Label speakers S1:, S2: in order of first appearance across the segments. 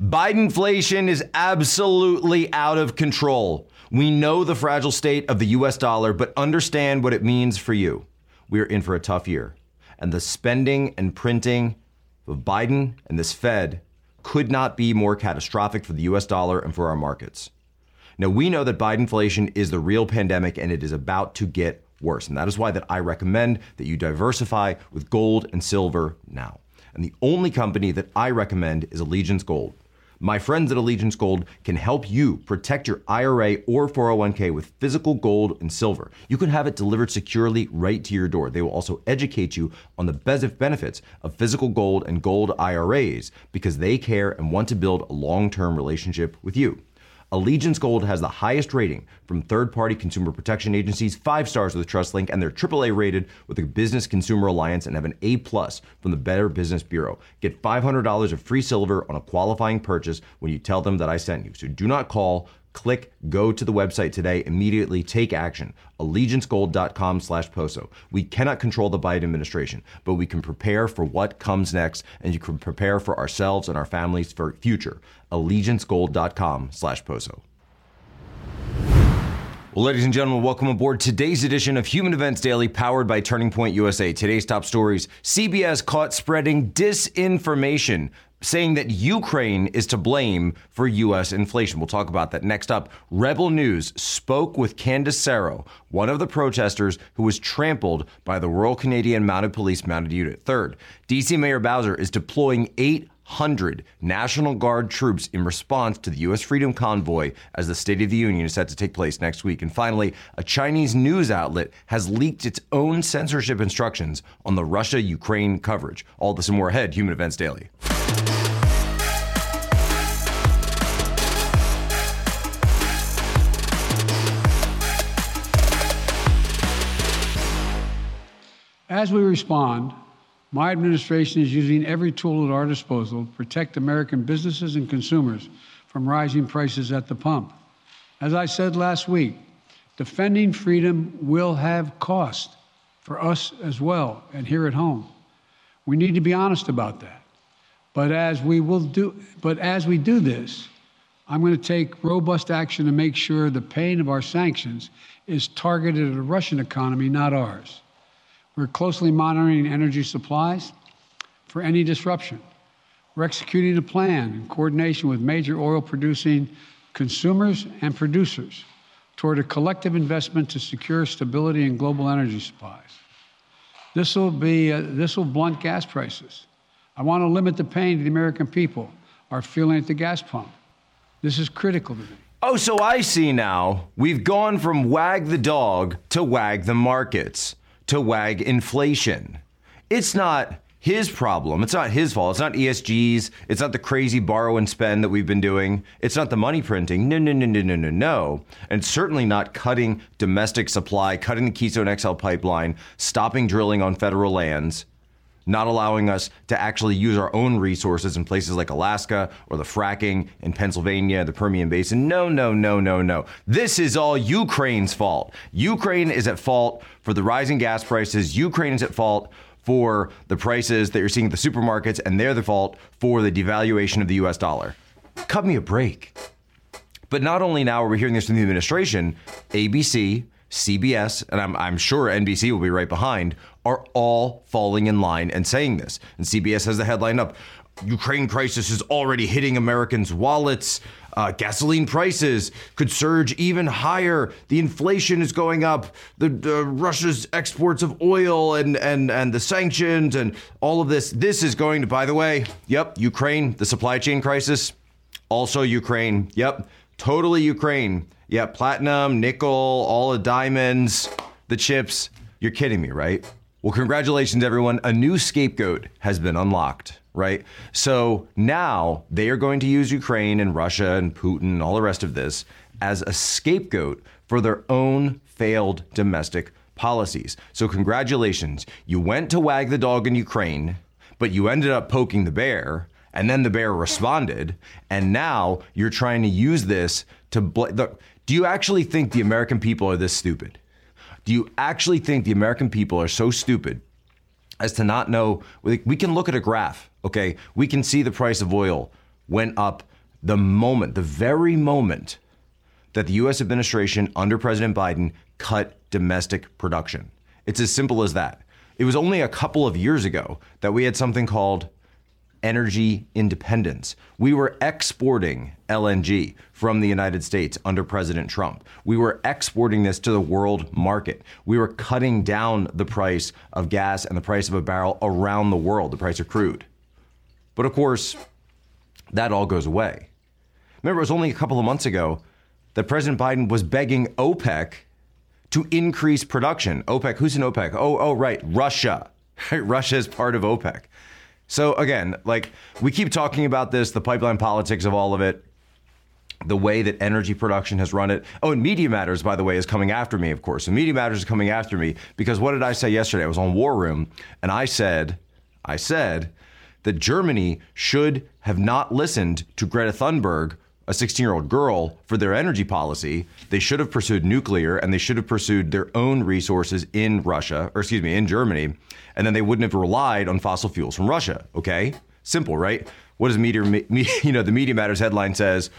S1: Bidenflation is absolutely out of control. We know the fragile state of the US dollar, but understand what it means for you. We are in for a tough year. And the spending and printing of Biden and this Fed could not be more catastrophic for the US dollar and for our markets. Now, we know that Bidenflation is the real pandemic and it is about to get worse. And that is why that I recommend that you diversify with gold and silver now. And the only company that I recommend is Allegiance Gold. My friends at Allegiance Gold can help you protect your IRA or 401k with physical gold and silver. You can have it delivered securely right to your door. They will also educate you on the benefits of physical gold and gold IRAs because they care and want to build a long term relationship with you. Allegiance Gold has the highest rating from third-party consumer protection agencies, five stars with TrustLink, and they're AAA rated with the Business Consumer Alliance and have an A plus from the Better Business Bureau. Get $500 of free silver on a qualifying purchase when you tell them that I sent you. So do not call Click go to the website today, immediately take action. Allegiancegold.com slash POSO. We cannot control the Biden administration, but we can prepare for what comes next, and you can prepare for ourselves and our families for future. Allegiancegold.com slash POSO. Well, ladies and gentlemen, welcome aboard today's edition of Human Events Daily, powered by Turning Point USA. Today's top stories CBS caught spreading disinformation saying that Ukraine is to blame for U.S. inflation. We'll talk about that next up. Rebel News spoke with Candace Sero, one of the protesters who was trampled by the Royal Canadian Mounted Police Mounted Unit. Third, D.C. Mayor Bowser is deploying 800 National Guard troops in response to the U.S. Freedom Convoy as the State of the Union is set to take place next week. And finally, a Chinese news outlet has leaked its own censorship instructions on the Russia Ukraine coverage. All this and more ahead, Human Events Daily.
S2: As we respond, my administration is using every tool at our disposal to protect American businesses and consumers from rising prices at the pump. As I said last week, defending freedom will have cost for us as well and here at home. We need to be honest about that. But as we will do but as we do this, I'm going to take robust action to make sure the pain of our sanctions is targeted at the Russian economy, not ours. We're closely monitoring energy supplies for any disruption. We're executing a plan in coordination with major oil producing consumers and producers toward a collective investment to secure stability in global energy supplies. This will, be, uh, this will blunt gas prices. I want to limit the pain the American people are feeling at the gas pump. This is critical to me.
S1: Oh, so I see now. We've gone from wag the dog to wag the markets to wag inflation. It's not his problem. It's not his fault. It's not ESG's. It's not the crazy borrow and spend that we've been doing. It's not the money printing. No, no, no, no, no, no, no. And certainly not cutting domestic supply, cutting the Keystone XL pipeline, stopping drilling on federal lands, not allowing us to actually use our own resources in places like Alaska or the fracking in Pennsylvania, the Permian Basin. No, no, no, no, no. This is all Ukraine's fault. Ukraine is at fault for the rising gas prices. Ukraine is at fault for the prices that you're seeing at the supermarkets, and they're the fault for the devaluation of the US dollar. Cut me a break. But not only now are we hearing this from the administration, ABC, CBS, and I'm, I'm sure NBC will be right behind, are all falling in line and saying this. And CBS has the headline up Ukraine crisis is already hitting Americans' wallets. Uh, gasoline prices could surge even higher. The inflation is going up. The Russia's exports of oil and and and the sanctions and all of this. This is going to, by the way, yep, Ukraine, the supply chain crisis, also Ukraine. Yep, totally Ukraine. Yeah, platinum, nickel, all the diamonds, the chips. You're kidding me, right? Well, congratulations, everyone. A new scapegoat has been unlocked, right? So now they are going to use Ukraine and Russia and Putin and all the rest of this as a scapegoat for their own failed domestic policies. So, congratulations. You went to wag the dog in Ukraine, but you ended up poking the bear, and then the bear responded. And now you're trying to use this to. Bl- do you actually think the American people are this stupid? Do you actually think the American people are so stupid as to not know? We can look at a graph, okay? We can see the price of oil went up the moment, the very moment that the US administration under President Biden cut domestic production. It's as simple as that. It was only a couple of years ago that we had something called energy independence. We were exporting LNG from the United States under President Trump. We were exporting this to the world market. We were cutting down the price of gas and the price of a barrel around the world, the price of crude. But of course, that all goes away. Remember, it was only a couple of months ago that President Biden was begging OPEC to increase production. OPEC, who's in OPEC? Oh, oh, right, Russia. Russia is part of OPEC. So again, like we keep talking about this, the pipeline politics of all of it, the way that energy production has run it. Oh, and Media Matters, by the way, is coming after me, of course. So Media Matters is coming after me because what did I say yesterday? I was on War Room and I said, I said that Germany should have not listened to Greta Thunberg a 16 year old girl for their energy policy, they should have pursued nuclear and they should have pursued their own resources in Russia, or excuse me, in Germany, and then they wouldn't have relied on fossil fuels from Russia. Okay? Simple, right? What does media, you know, the Media Matters headline says,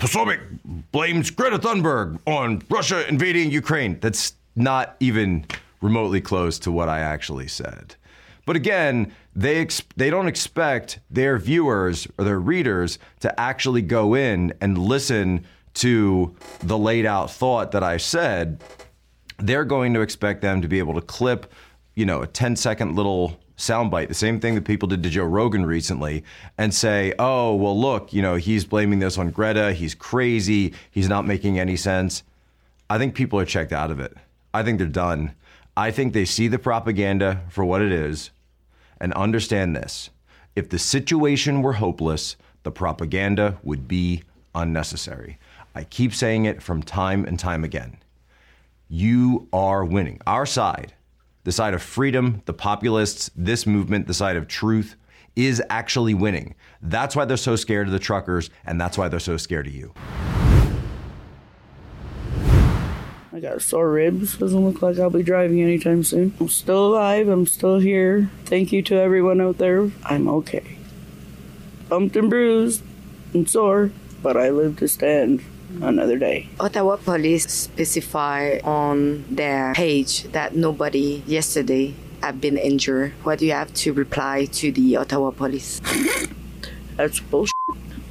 S1: Posobiec blames Greta Thunberg on Russia invading Ukraine. That's not even remotely close to what I actually said. But again, they ex- they don't expect their viewers or their readers to actually go in and listen to the laid out thought that I said. They're going to expect them to be able to clip, you know, a 10 second little soundbite, the same thing that people did to Joe Rogan recently, and say, oh, well, look, you know, he's blaming this on Greta. He's crazy. He's not making any sense. I think people are checked out of it. I think they're done. I think they see the propaganda for what it is. And understand this if the situation were hopeless, the propaganda would be unnecessary. I keep saying it from time and time again. You are winning. Our side, the side of freedom, the populists, this movement, the side of truth, is actually winning. That's why they're so scared of the truckers, and that's why they're so scared of you.
S3: I got sore ribs. Doesn't look like I'll be driving anytime soon. I'm still alive. I'm still here. Thank you to everyone out there. I'm okay. Bumped and bruised and sore, but I live to stand another day.
S4: Ottawa police specify on their page that nobody yesterday have been injured. What do you have to reply to the Ottawa police?
S3: That's bullshit.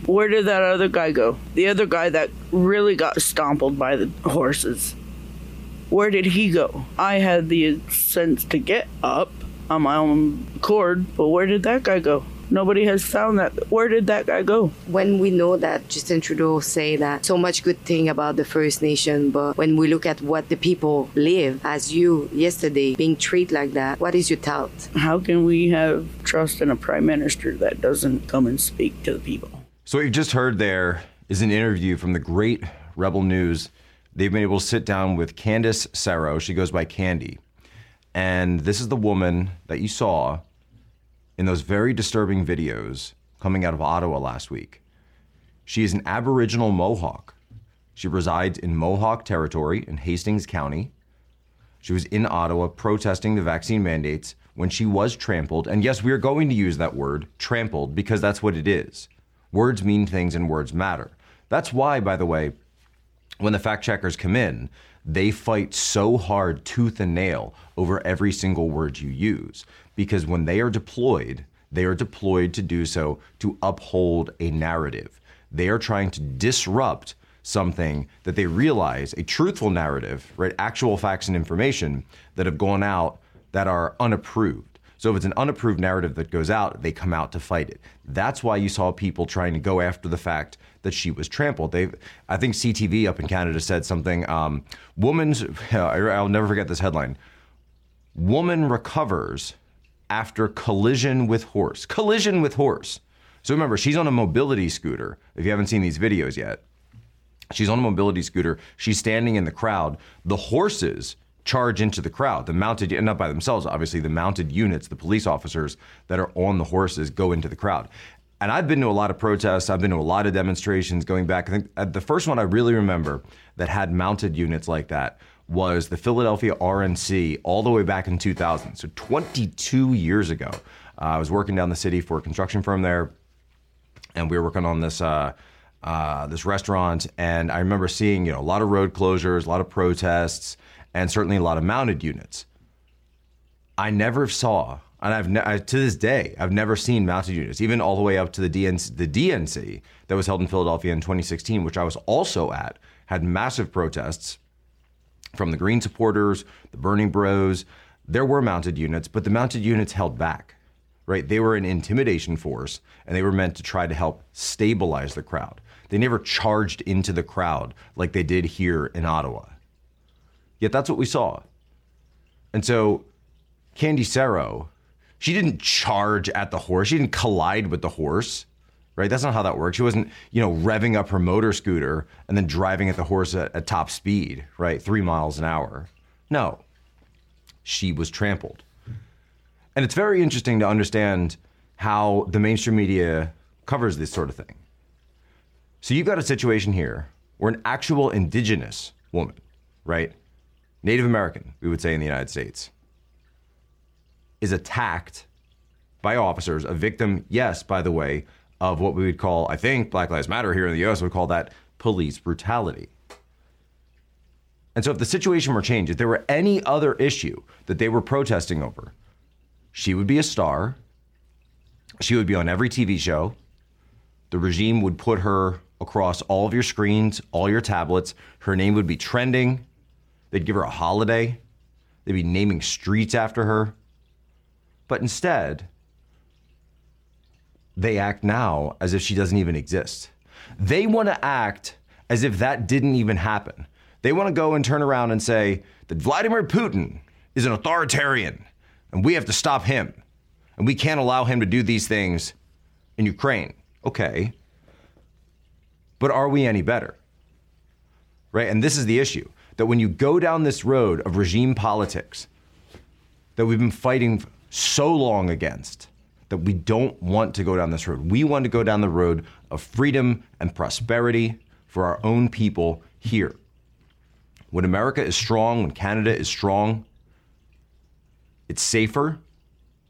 S3: Where did that other guy go? The other guy that really got stompled by the horses. Where did he go? I had the sense to get up on my own accord, but where did that guy go? Nobody has found that. Where did that guy go?
S4: When we know that Justin Trudeau say that so much good thing about the First Nation, but when we look at what the people live, as you yesterday being treated like that, what is your thought?
S3: How can we have trust in a prime minister that doesn't come and speak to the people?
S1: So what you just heard there is an interview from the great Rebel News they've been able to sit down with Candace Sarow. She goes by Candy. And this is the woman that you saw in those very disturbing videos coming out of Ottawa last week. She is an Aboriginal Mohawk. She resides in Mohawk territory in Hastings County. She was in Ottawa protesting the vaccine mandates when she was trampled. And yes, we are going to use that word, trampled, because that's what it is. Words mean things and words matter. That's why, by the way, when the fact checkers come in, they fight so hard, tooth and nail, over every single word you use. Because when they are deployed, they are deployed to do so to uphold a narrative. They are trying to disrupt something that they realize, a truthful narrative, right? Actual facts and information that have gone out that are unapproved. So if it's an unapproved narrative that goes out, they come out to fight it. That's why you saw people trying to go after the fact that she was trampled. They, I think CTV up in Canada said something. Um, woman's, I'll never forget this headline. Woman recovers after collision with horse. Collision with horse. So remember, she's on a mobility scooter. If you haven't seen these videos yet, she's on a mobility scooter. She's standing in the crowd. The horses charge into the crowd. The mounted, not by themselves, obviously, the mounted units, the police officers that are on the horses go into the crowd. And I've been to a lot of protests. I've been to a lot of demonstrations going back. I think uh, the first one I really remember that had mounted units like that was the Philadelphia RNC all the way back in 2000. So 22 years ago. Uh, I was working down the city for a construction firm there. and we were working on this uh, uh, this restaurant, and I remember seeing you know a lot of road closures, a lot of protests, and certainly a lot of mounted units. I never saw, and I've ne- I, to this day I've never seen mounted units, even all the way up to the DNC, the DNC that was held in Philadelphia in 2016, which I was also at, had massive protests from the Green supporters, the Bernie Bros. There were mounted units, but the mounted units held back right? They were an intimidation force and they were meant to try to help stabilize the crowd. They never charged into the crowd like they did here in Ottawa. Yet that's what we saw. And so Candy Sero, she didn't charge at the horse. She didn't collide with the horse, right? That's not how that works. She wasn't, you know, revving up her motor scooter and then driving at the horse at, at top speed, right? Three miles an hour. No, she was trampled. And it's very interesting to understand how the mainstream media covers this sort of thing. So you've got a situation here where an actual indigenous woman, right? Native American, we would say in the United States, is attacked by officers, a victim, yes, by the way, of what we would call, I think Black Lives Matter here in the US would call that police brutality. And so if the situation were changed, if there were any other issue that they were protesting over, she would be a star. She would be on every TV show. The regime would put her across all of your screens, all your tablets. Her name would be trending. They'd give her a holiday. They'd be naming streets after her. But instead, they act now as if she doesn't even exist. They want to act as if that didn't even happen. They want to go and turn around and say that Vladimir Putin is an authoritarian and we have to stop him. And we can't allow him to do these things in Ukraine. Okay. But are we any better? Right? And this is the issue that when you go down this road of regime politics that we've been fighting so long against, that we don't want to go down this road. We want to go down the road of freedom and prosperity for our own people here. When America is strong, when Canada is strong, it's safer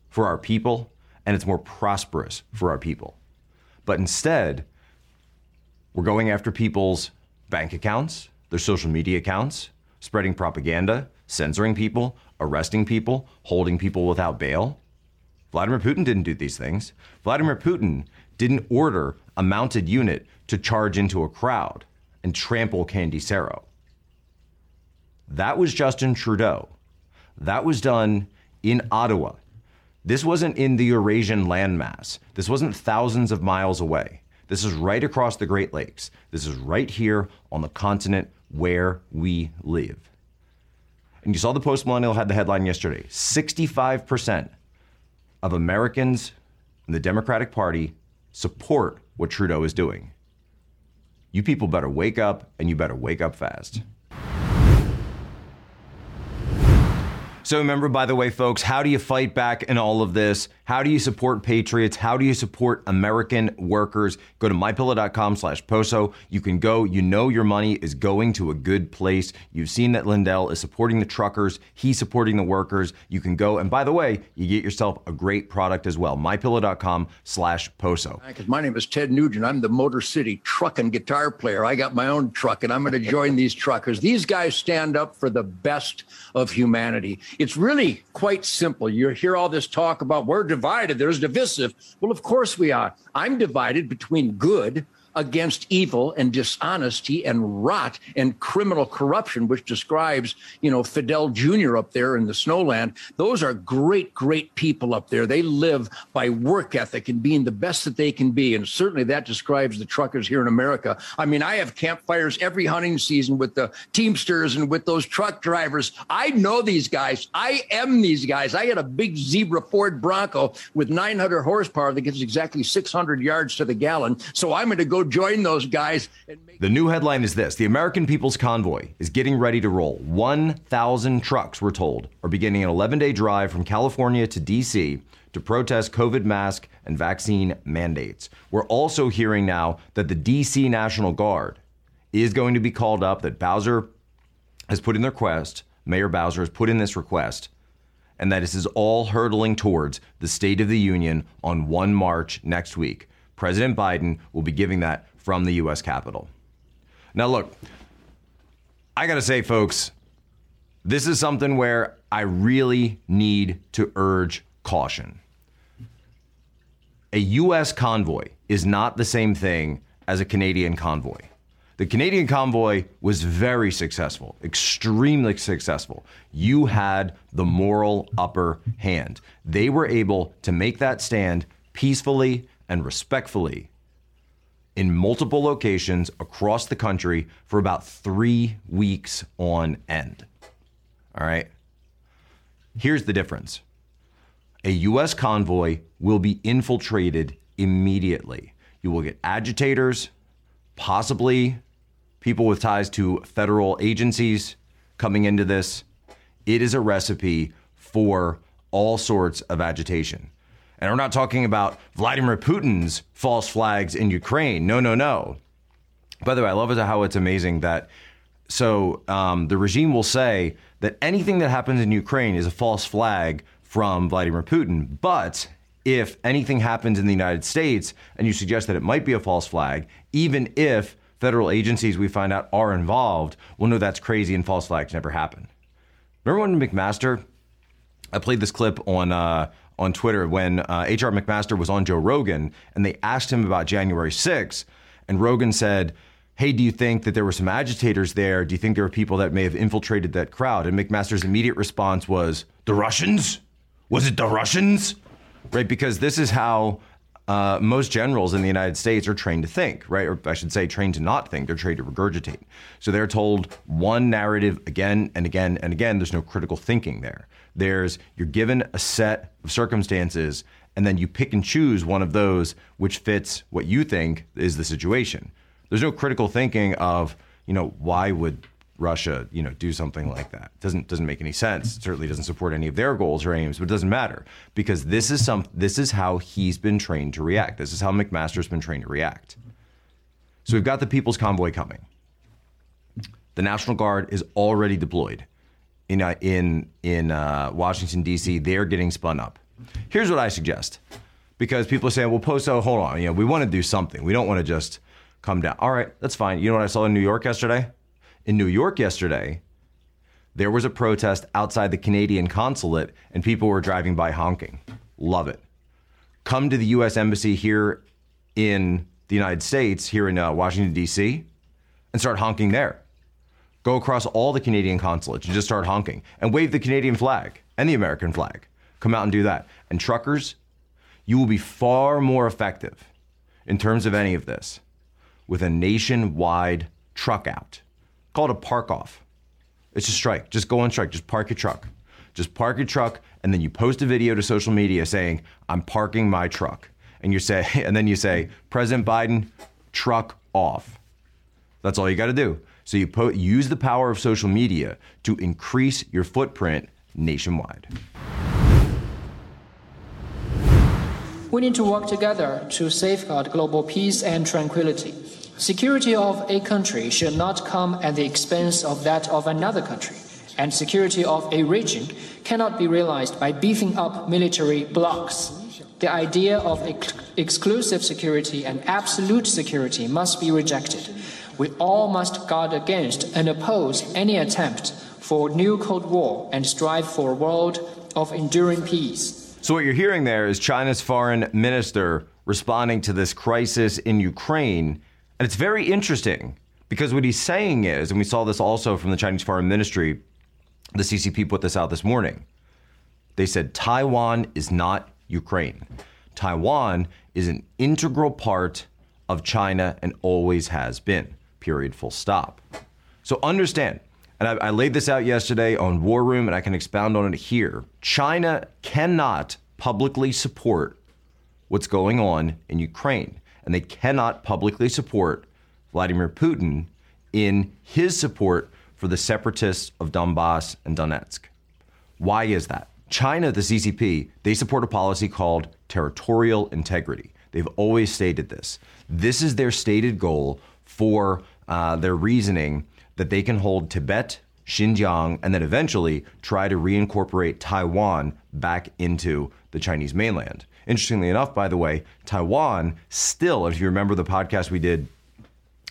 S1: for our people and it's more prosperous for our people. But instead, we're going after people's bank accounts, their social media accounts, spreading propaganda, censoring people, arresting people, holding people without bail. Vladimir Putin didn't do these things. Vladimir Putin didn't order a mounted unit to charge into a crowd and trample Candy Sero. That was Justin Trudeau. That was done in Ottawa. This wasn't in the Eurasian landmass. This wasn't thousands of miles away. This is right across the Great Lakes. This is right here on the continent where we live. And you saw the Post Millennial had the headline yesterday 65% of Americans in the Democratic Party support what Trudeau is doing. You people better wake up and you better wake up fast. So remember, by the way, folks, how do you fight back in all of this? How do you support patriots? How do you support American workers? Go to mypillow.com slash poso. You can go. You know your money is going to a good place. You've seen that Lindell is supporting the truckers. He's supporting the workers. You can go. And by the way, you get yourself a great product as well. mypillow.com slash poso.
S5: My name is Ted Nugent. I'm the Motor City truck and guitar player. I got my own truck and I'm going to join these truckers. These guys stand up for the best of humanity. It's really quite simple. You hear all this talk about we're divided, there's divisive. Well, of course we are. I'm divided between good against evil and dishonesty and rot and criminal corruption, which describes, you know, Fidel Jr. up there in the snowland. Those are great, great people up there. They live by work ethic and being the best that they can be. And certainly that describes the truckers here in America. I mean, I have campfires every hunting season with the Teamsters and with those truck drivers. I know these guys. I am these guys. I had a big zebra Ford Bronco with 900 horsepower that gets exactly 600 yards to the gallon. So I'm going to go join those guys. Make-
S1: the new headline is this The American People's Convoy is getting ready to roll. 1,000 trucks, we're told, are beginning an 11 day drive from California to D.C. to protest COVID mask and vaccine mandates. We're also hearing now that the D.C. National Guard is going to be called up, that Bowser has put in their request, Mayor Bowser has put in this request, and that this is all hurtling towards the State of the Union on 1 March next week. President Biden will be giving that from the U.S. Capitol. Now, look, I got to say, folks, this is something where I really need to urge caution. A U.S. convoy is not the same thing as a Canadian convoy. The Canadian convoy was very successful, extremely successful. You had the moral upper hand. They were able to make that stand peacefully and respectfully in multiple locations across the country for about three weeks on end. All right. Here's the difference a U.S. convoy will be infiltrated immediately. You will get agitators, possibly people with ties to federal agencies coming into this. It is a recipe for all sorts of agitation. And we're not talking about Vladimir Putin's false flags in Ukraine. No, no, no. By the way, I love how it's amazing that so um, the regime will say that anything that happens in Ukraine is a false flag from Vladimir Putin. But if anything happens in the United States and you suggest that it might be a false flag, even if federal agencies we find out are involved, we'll know that's crazy and false flags never happen. Remember when McMaster? I played this clip on uh, on Twitter when uh, H.R. McMaster was on Joe Rogan and they asked him about January 6th, and Rogan said, Hey, do you think that there were some agitators there? Do you think there were people that may have infiltrated that crowd? And McMaster's immediate response was, The Russians? Was it the Russians? Right? Because this is how uh, most generals in the United States are trained to think, right? Or I should say, trained to not think. They're trained to regurgitate. So they're told one narrative again and again and again. There's no critical thinking there. There's you're given a set of circumstances, and then you pick and choose one of those which fits what you think is the situation. There's no critical thinking of, you know, why would Russia, you know, do something like that. Doesn't doesn't make any sense. It certainly doesn't support any of their goals or aims, but it doesn't matter because this is some this is how he's been trained to react. This is how McMaster's been trained to react. So we've got the People's Convoy coming. The National Guard is already deployed in uh, in in uh, Washington D.C. They're getting spun up. Here's what I suggest, because people are saying, "Well, Poso, hold on. You know, we want to do something. We don't want to just come down." All right, that's fine. You know what I saw in New York yesterday? In New York yesterday, there was a protest outside the Canadian consulate and people were driving by honking. Love it. Come to the U.S. Embassy here in the United States, here in uh, Washington, D.C., and start honking there. Go across all the Canadian consulates and just start honking and wave the Canadian flag and the American flag. Come out and do that. And truckers, you will be far more effective in terms of any of this with a nationwide truck out called a park off. It's a strike. Just go on strike. Just park your truck. Just park your truck, and then you post a video to social media saying, "I'm parking my truck," and you say, and then you say, "President Biden, truck off." That's all you got to do. So you po- use the power of social media to increase your footprint nationwide.
S6: We need to work together to safeguard global peace and tranquility. Security of a country should not come at the expense of that of another country, and security of a region cannot be realized by beefing up military blocs. The idea of ex- exclusive security and absolute security must be rejected. We all must guard against and oppose any attempt for new Cold War and strive for a world of enduring peace.
S1: So, what you're hearing there is China's foreign minister responding to this crisis in Ukraine and it's very interesting because what he's saying is, and we saw this also from the Chinese Foreign Ministry, the CCP put this out this morning. They said Taiwan is not Ukraine. Taiwan is an integral part of China and always has been. Period, full stop. So understand, and I, I, laid this out yesterday on War Room, and I can expound on it here. China cannot publicly support what's going on in Ukraine and they cannot publicly support Vladimir Putin in his support for the separatists of Donbass and Donetsk. Why is that? China, the CCP, they support a policy called territorial integrity. They've always stated this. This is their stated goal for uh, their reasoning that they can hold Tibet, Xinjiang, and then eventually try to reincorporate Taiwan back into the Chinese mainland. Interestingly enough, by the way, Taiwan still, if you remember the podcast we did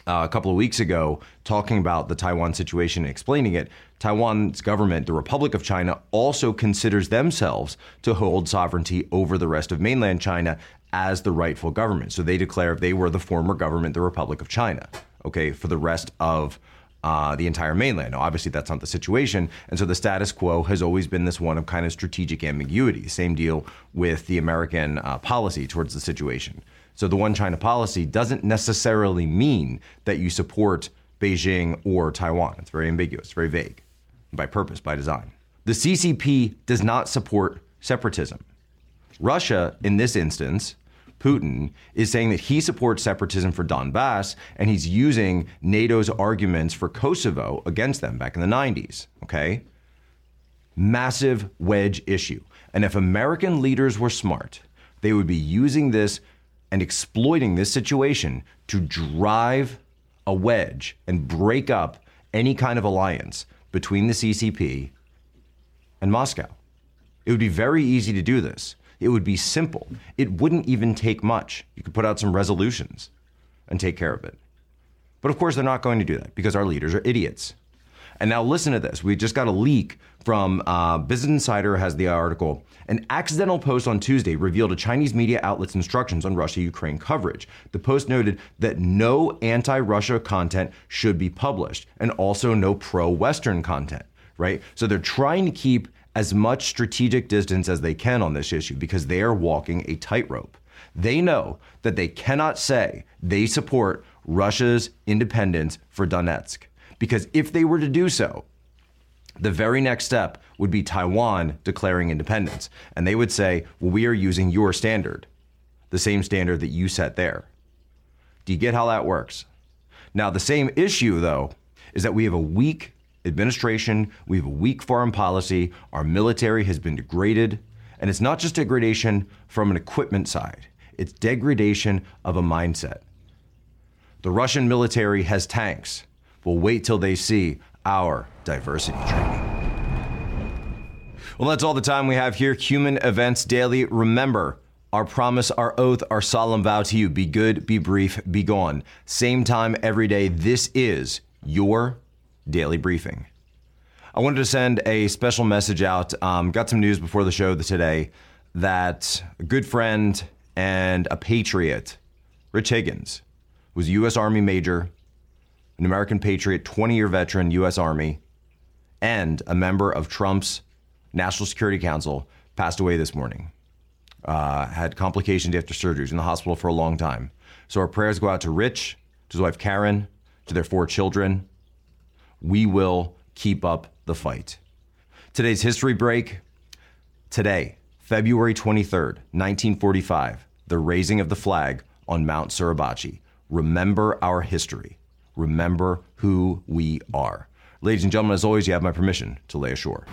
S1: uh, a couple of weeks ago talking about the Taiwan situation and explaining it, Taiwan's government, the Republic of China, also considers themselves to hold sovereignty over the rest of mainland China as the rightful government. So they declare they were the former government, the Republic of China, okay, for the rest of uh, the entire mainland. Now, obviously, that's not the situation. And so the status quo has always been this one of kind of strategic ambiguity. Same deal with the American uh, policy towards the situation. So the one China policy doesn't necessarily mean that you support Beijing or Taiwan. It's very ambiguous, very vague, by purpose, by design. The CCP does not support separatism. Russia, in this instance, Putin is saying that he supports separatism for Donbass and he's using NATO's arguments for Kosovo against them back in the 90s. Okay? Massive wedge issue. And if American leaders were smart, they would be using this and exploiting this situation to drive a wedge and break up any kind of alliance between the CCP and Moscow. It would be very easy to do this. It would be simple. It wouldn't even take much. You could put out some resolutions and take care of it. But of course, they're not going to do that because our leaders are idiots. And now listen to this. We just got a leak from uh, Business Insider has the article. An accidental post on Tuesday revealed a Chinese media outlet's instructions on Russia Ukraine coverage. The post noted that no anti Russia content should be published and also no pro Western content, right? So they're trying to keep as much strategic distance as they can on this issue because they are walking a tightrope. They know that they cannot say they support Russia's independence for Donetsk because if they were to do so, the very next step would be Taiwan declaring independence. And they would say, well, we are using your standard, the same standard that you set there. Do you get how that works? Now, the same issue, though, is that we have a weak administration, we have a weak foreign policy, our military has been degraded. And it's not just degradation from an equipment side, it's degradation of a mindset. The Russian military has tanks. We'll wait till they see our diversity training. Well, that's all the time we have here. Human Events Daily. Remember, our promise, our oath, our solemn vow to you be good, be brief, be gone. Same time every day. This is your daily briefing. I wanted to send a special message out. Um, got some news before the show today that a good friend and a patriot, Rich Higgins, was a U.S. Army major, an American patriot, 20 year veteran, U.S. Army, and a member of Trump's National Security Council, passed away this morning. Uh, had complications after surgery. Was in the hospital for a long time. So our prayers go out to Rich, to his wife Karen, to their four children. We will keep up the fight. Today's history break. Today, February 23rd, 1945, the raising of the flag on Mount Suribachi. Remember our history. Remember who we are. Ladies and gentlemen, as always, you have my permission to lay ashore.